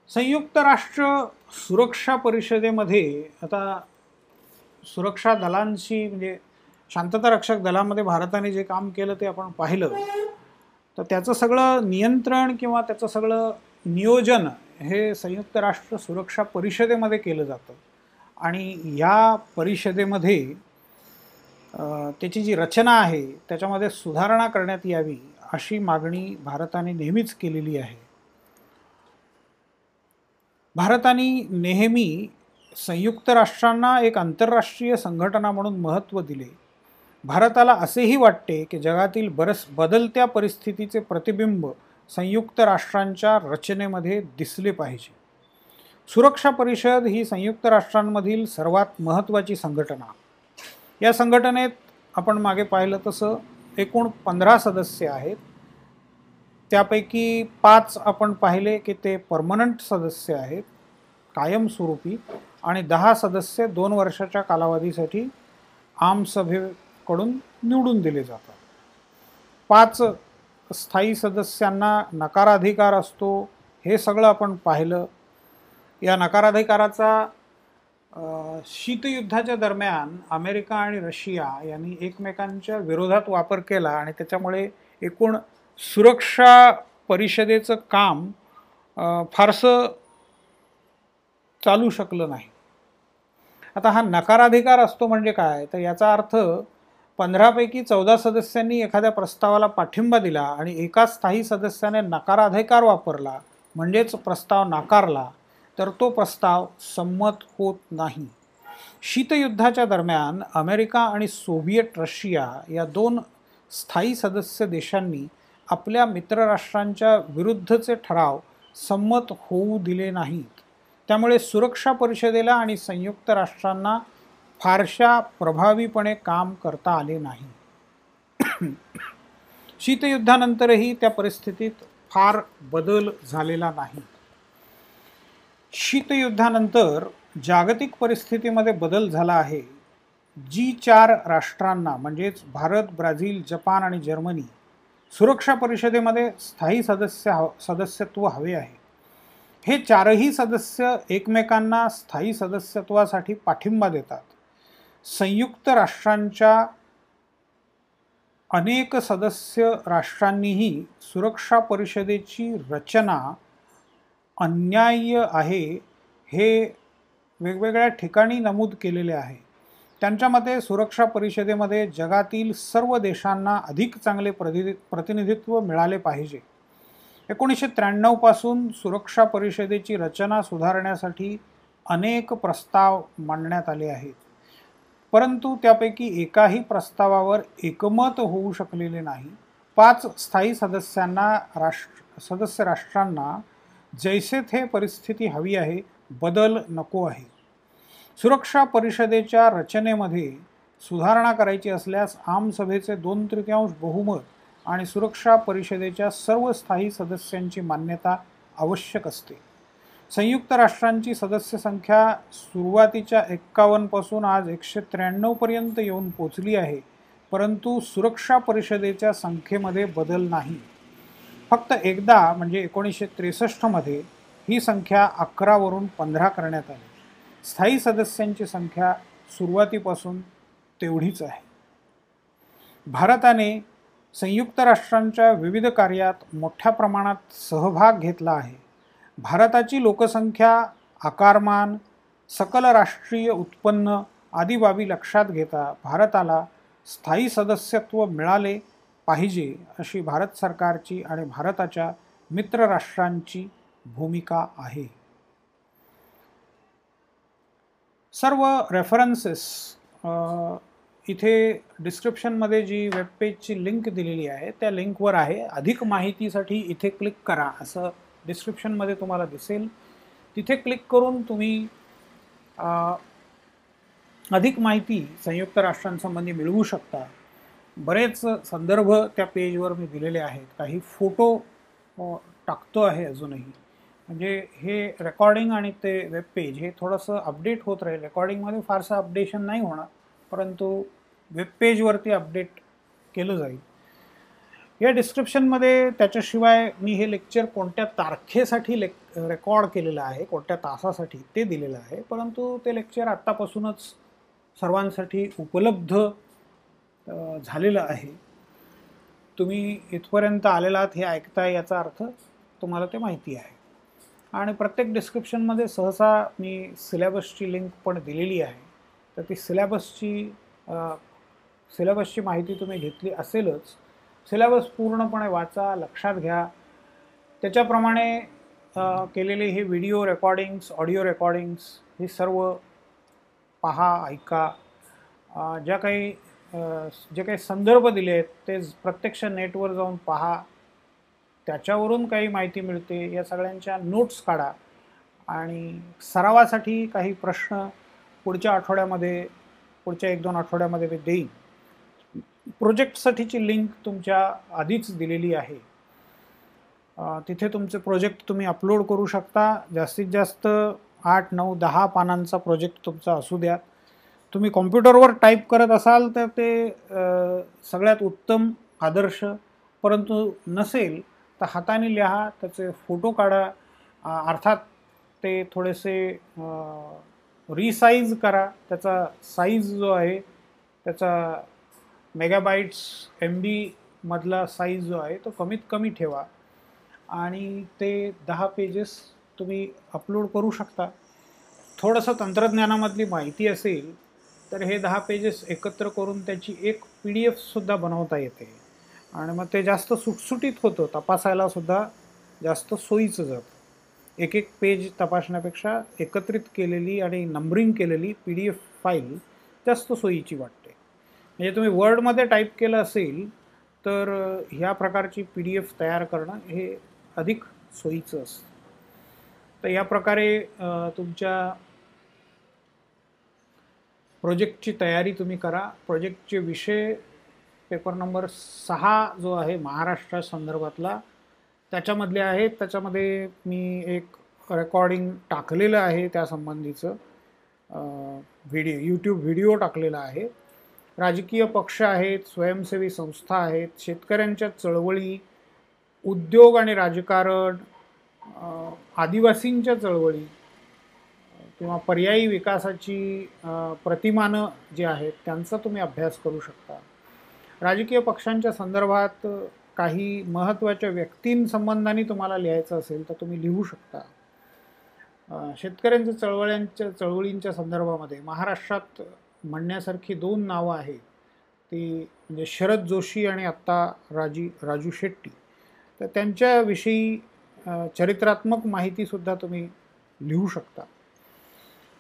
S1: संयुक्त राष्ट्र सुरक्षा परिषदेमध्ये आता सुरक्षा दलांशी म्हणजे शांतता रक्षक दलामध्ये भारताने जे काम केलं ते आपण पाहिलं. तर त्याचं सगळं नियंत्रण किंवा त्याचं सगळं नियोजन हे संयुक्त राष्ट्र सुरक्षा परिषदेमध्ये केलं जातं. आणि या परिषदेमध्ये त्याची जी रचना आहे त्याच्यामध्ये सुधारणा करण्यात यावी अशी मागणी भारताने नेहमीच केलेली आहे. भारताने नेहमी संयुक्त राष्ट्रांना एक आंतरराष्ट्रीय संघटना म्हणून महत्त्व दिले. भारताला असेही वाटते की जगातील बरस बदलत्या परिस्थितीचे प्रतिबिंब संयुक्त राष्ट्रांच्या रचनेमध्ये दिसले पाहिजे. सुरक्षा परिषद ही संयुक्त राष्ट्रांमधील सर्वात महत्त्वाची संघटना. या संघटनेत आपण मागे पाहिलं तसं एकूण पंधरा सदस्य आहेत. त्यापैकी पाच आपण पाहिले की ते परमनंट सदस्य आहेत कायमस्वरूपी आणि दहा सदस्य दोन वर्षाच्या कालावधीसाठी आमसभेकडून निवडून दिले जातात. पाच स्थायी सदस्यांना नकाराधिकार असतो हे सगळं आपण पाहिलं. या नकाराधिकाराचा शीतयुद्धाच्या दरम्यान अमेरिका आणि रशिया यांनी एकमेकांच्या विरोधात वापर केला आणि त्याच्यामुळे एकूण सुरक्षा परिषदेचं काम फारसं चालू शकलं नाही. आता हा नकाराधिकार असतो म्हणजे काय? तर याचा अर्थ पंधरापैकी चौदा सदस्यांनी एखाद्या प्रस्तावाला पाठिंबा दिला आणि एका स्थायी सदस्याने नकाराधिकार वापरला म्हणजेच प्रस्ताव नाकारला तर तो प्रस्ताव संमत होत नाही. शीतयुद्धाच्या दरम्यान अमेरिका आणि सोव्हिएट रशिया या दोन स्थायी सदस्य देशांनी आपल्या मित्रराष्ट्रांच्या विरुद्धचे ठराव संमत होऊ दिले नाहीत. त्यामुळे सुरक्षा परिषदेला आणि संयुक्त राष्ट्रांना फारशा प्रभावीपणे काम करता आले नाही. शीतयुद्धानंतरही त्या परिस्थितीत फार बदल झालेला नाही. शीतयुद्धानंतर जागतिक परिस्थितीमध्ये बदल झाला आहे. जी चार राष्ट्रांना म्हणजेच भारत ब्राझील जपान आणि जर्मनी सुरक्षा परिषदेमध्ये स्थायी सदस्य सदस्यत्व हवे आहे. हे चारही सदस्य एकमेकांना स्थायी सदस्यत्वासाठी पाठिंबा देतात. संयुक्त राष्ट्रांच्या अनेक सदस्य राष्ट्रांनीही सुरक्षा परिषदेची रचना अन्याय्य आहे हे वेगवेगळ्या ठिकाणी नमूद केलेले आहे. त्यांच्या मते सुरक्षा परिषदेमध्ये जगातील सर्व देशांना अधिक चांगले प्रति प्रतिनिधित्व मिळाले पाहिजे. एकोणीसशे त्र्याण्णवपासून सुरक्षा परिषदेची रचना सुधारण्यासाठी अनेक प्रस्ताव मांडण्यात आले आहेत. परंतु त्यापैकी एकाही प्रस्तावावर एकमत होऊ शकलेले नाही. पाच स्थायी सदस्यांना राष्ट्र सदस्य राष्ट्रांना जैसे थे परिस्थिती हवी आहे बदल नको आहे. सुरक्षा परिषदेच्या रचनेमध्ये सुधारणा करायची असल्यास आमसभेचे दोन तृतीयांश बहुमत आणि सुरक्षा परिषदेच्या सर्व स्थायी सदस्यांची मान्यता आवश्यक असते. संयुक्त राष्ट्रांची सदस्य संख्या सुरुवातीच्या एक्कावन्नपासून आज एकशे त्र्याण्णवपर्यंत येऊन पोचली आहे परंतु सुरक्षा परिषदेच्या संख्येमध्ये बदल नाही. फक्त एकदा म्हणजे एकोणीसशे त्रेसष्टमध्ये ही संख्या अकरावरून पंधरा करण्यात आली. स्थायी सदस्यांची संख्या सुरुवातीपासून तेवढीच आहे. भारताने संयुक्त राष्ट्रांच्या विविध कार्यात मोठ्या प्रमाणात सहभाग घेतला आहे. भारताची लोकसंख्या आकारमान सकल राष्ट्रीय उत्पन्न आदी बाबी लक्षात घेता भारताला स्थायी सदस्यत्व मिळाले पाहिजे अशी भारत सरकारची आणि भारताच्या मित्र राष्ट्रांची भूमिका आहे. सर्व रेफरन्सेस इथे डिस्क्रिप्शनमध्ये जी वेबपेजची लिंक दिलेली आहे त्या लिंकवर आहे. अधिक माहितीसाठी इथे क्लिक करा असं डिस्क्रिप्शनमध्ये तुम्हाला दिसेल. तिथे क्लिक करून तुम्ही अधिक माहिती संयुक्त राष्ट्रांसंबंधी मिळवू शकता. बरेच संदर्भ त्या पेजवर मी दिलेले आहेत. काही फोटो टाकतो आहे अजूनही. म्हणजे हे रेकॉर्डिंग आणि ते वेब पेज हे थोडंसं अपडेट होत राहील. रेकॉर्डिंगमध्ये फारसं अपडेशन नाही होणार. परंतु वेब पेजवरती अपडेट केलं जाईल. या डिस्क्रिप्शनमध्ये त्याच्याशिवाय मी हे लेक्चर कोणत्या तारखेसाठी लेक रेकॉर्ड केलेलं आहे कोणत्या तासासाठी ते दिलेलं आहे परंतु ते लेक्चर आत्तापासूनच सर्वांसाठी उपलब्ध झालेलं आहे. तुम्ही इथपर्यंत आलेलात हे ऐकताय याचा अर्थ तुम्हाला ते माहिती आहे. आणि प्रत्येक डिस्क्रिप्शनमध्ये सहसा मी सिलेबसची लिंक पण दिलेली आहे. तर ती सिलेबसची सिलेबसची माहिती तुम्ही घेतली असेलच सिलेबस पूर्णपणे वाचा लक्षात घ्या. त्याच्याप्रमाणे केलेले हे व्हिडिओ रेकॉर्डिंग्स ऑडिओ रेकॉर्डिंग्स हे सर्व पहा ऐका. ज्या काही जे काही संदर्भ दिले आहेत ते प्रत्यक्ष नेटवर जाऊन पहा. त्याच्यावरून काही माहिती मिळते. या सगळ्यांच्या नोट्स काढा. आणि सरावासाठी काही प्रश्न पुढच्या आठवड्यामध्ये पुढच्या एक दोन आठवड्यामध्ये मी देईन. प्रोजेक्टसाठीची लिंक तुमच्या आधीच दिलेली आहे. तिथे तुमचे प्रोजेक्ट तुम्ही अपलोड करू शकता. जास्तीत जास्त आठ नऊ दहा पानांचा प्रोजेक्ट तुमचा असू द्या. तुम्ही कॉम्प्युटरवर टाईप करत असाल तर ते सगळ्यात उत्तम आदर्श. परंतु नसेल तर हाताने लिहा त्याचे फोटो काढा. अर्थात ते थोडेसे रिसाईज करा. त्याचा साईज जो आहे त्याचा मेगाबाईट्स एम बीमधला साईज जो आहे तो कमीत कमी ठेवा. आणि ते दहा पेजेस तुम्ही अपलोड करू शकता. थोडंसं तंत्रज्ञानामधली माहिती असेल तर हे दहा पेजेस एकत्र करून त्याची एक पी डी एफसुद्धा बनवता येते. आणि मग ते जास्त सुटसुटीत होतं तपासायलासुद्धा जास्त सोयीचं जातं. एक एक पेज तपासण्यापेक्षा एकत्रित केलेली आणि नंबरिंग केलेली पी डी एफ फाईल जास्त सोयीची वाटते. म्हणजे तुम्ही वर्डमध्ये टाईप केलं असेल तर ह्या प्रकारची पी डी एफ तयार करणं हे अधिक सोयीचं असतं. तर या प्रकारे तुमच्या प्रोजेक्टची तयारी तुम्ही करा. प्रोजेक्टचे विषय पेपर नंबर सहा जो आहे महाराष्ट्रा संदर्भातला त्याच्यामधले आहेत. त्याच्यामध्ये मी एक रेकॉर्डिंग टाकलेलं आहे त्यासंबंधीचं व्हिडिओ यूट्यूब व्हिडिओ टाकलेला आहे. राजकीय पक्ष आहेत स्वयंसेवी संस्था आहेत शेतकऱ्यांच्या चळवळी उद्योग आणि राजकारण आदिवासींच्या चळवळी किंवा पर्यायी विकासाची प्रतिमानं जी आहेत त्यांचा तुम्ही अभ्यास करू शकता. राजकीय पक्षांच्या संदर्भात काही महत्त्वाच्या व्यक्तींसंबंधाने तुम्हाला लिहायचं असेल तर तुम्ही लिहू शकता. शेतकऱ्यांच्या चळवळ्यांच्या चळवळींच्या संदर्भामध्ये महाराष्ट्रात म्हणण्यासारखी दोन नावं आहेत. ती म्हणजे शरद जोशी आणि आत्ता राजी राजू शेट्टी. तर त्यांच्याविषयी चरित्रात्मक माहितीसुद्धा तुम्ही लिहू शकता.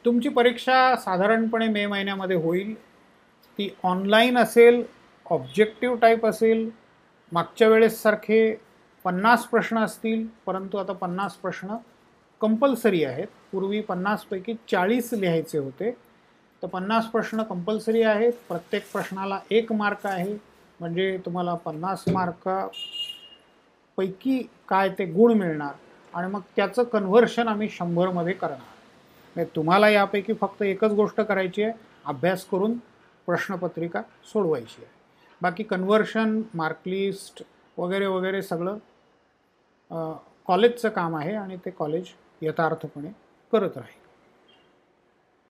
S1: तुमची परीक्षा साधारणपणे मे महिन्यामध्ये होईल. ती ऑनलाईन असेल ऑब्जेक्टिव्ह टाईप असेल मागच्या वेळेससारखे पन्नास प्रश्न असतील परंतु आता पन्नास प्रश्न कंपल्सरी आहेत. पूर्वी पन्नासपैकी चाळीस लिहायचे होते. तर पन्नास प्रश्न कंपल्सरी आहेत. प्रत्येक प्रश्नाला एक मार्क आहे. म्हणजे तुम्हाला पन्नास मार्कापैकी काय ते गुण मिळणार आणि मग त्याचं कन्व्हर्शन आम्ही शंभरमध्ये करणार. म्हणजे तुम्हाला यापैकी फक्त एकच गोष्ट करायची आहे. अभ्यास करून प्रश्नपत्रिका सोडवायची आहे. बाकी कन्व्हर्शन मार्कलिस्ट वगैरे वगैरे सगळं कॉलेजचं काम आहे आणि ते कॉलेज यथार्थपणे करत राहील.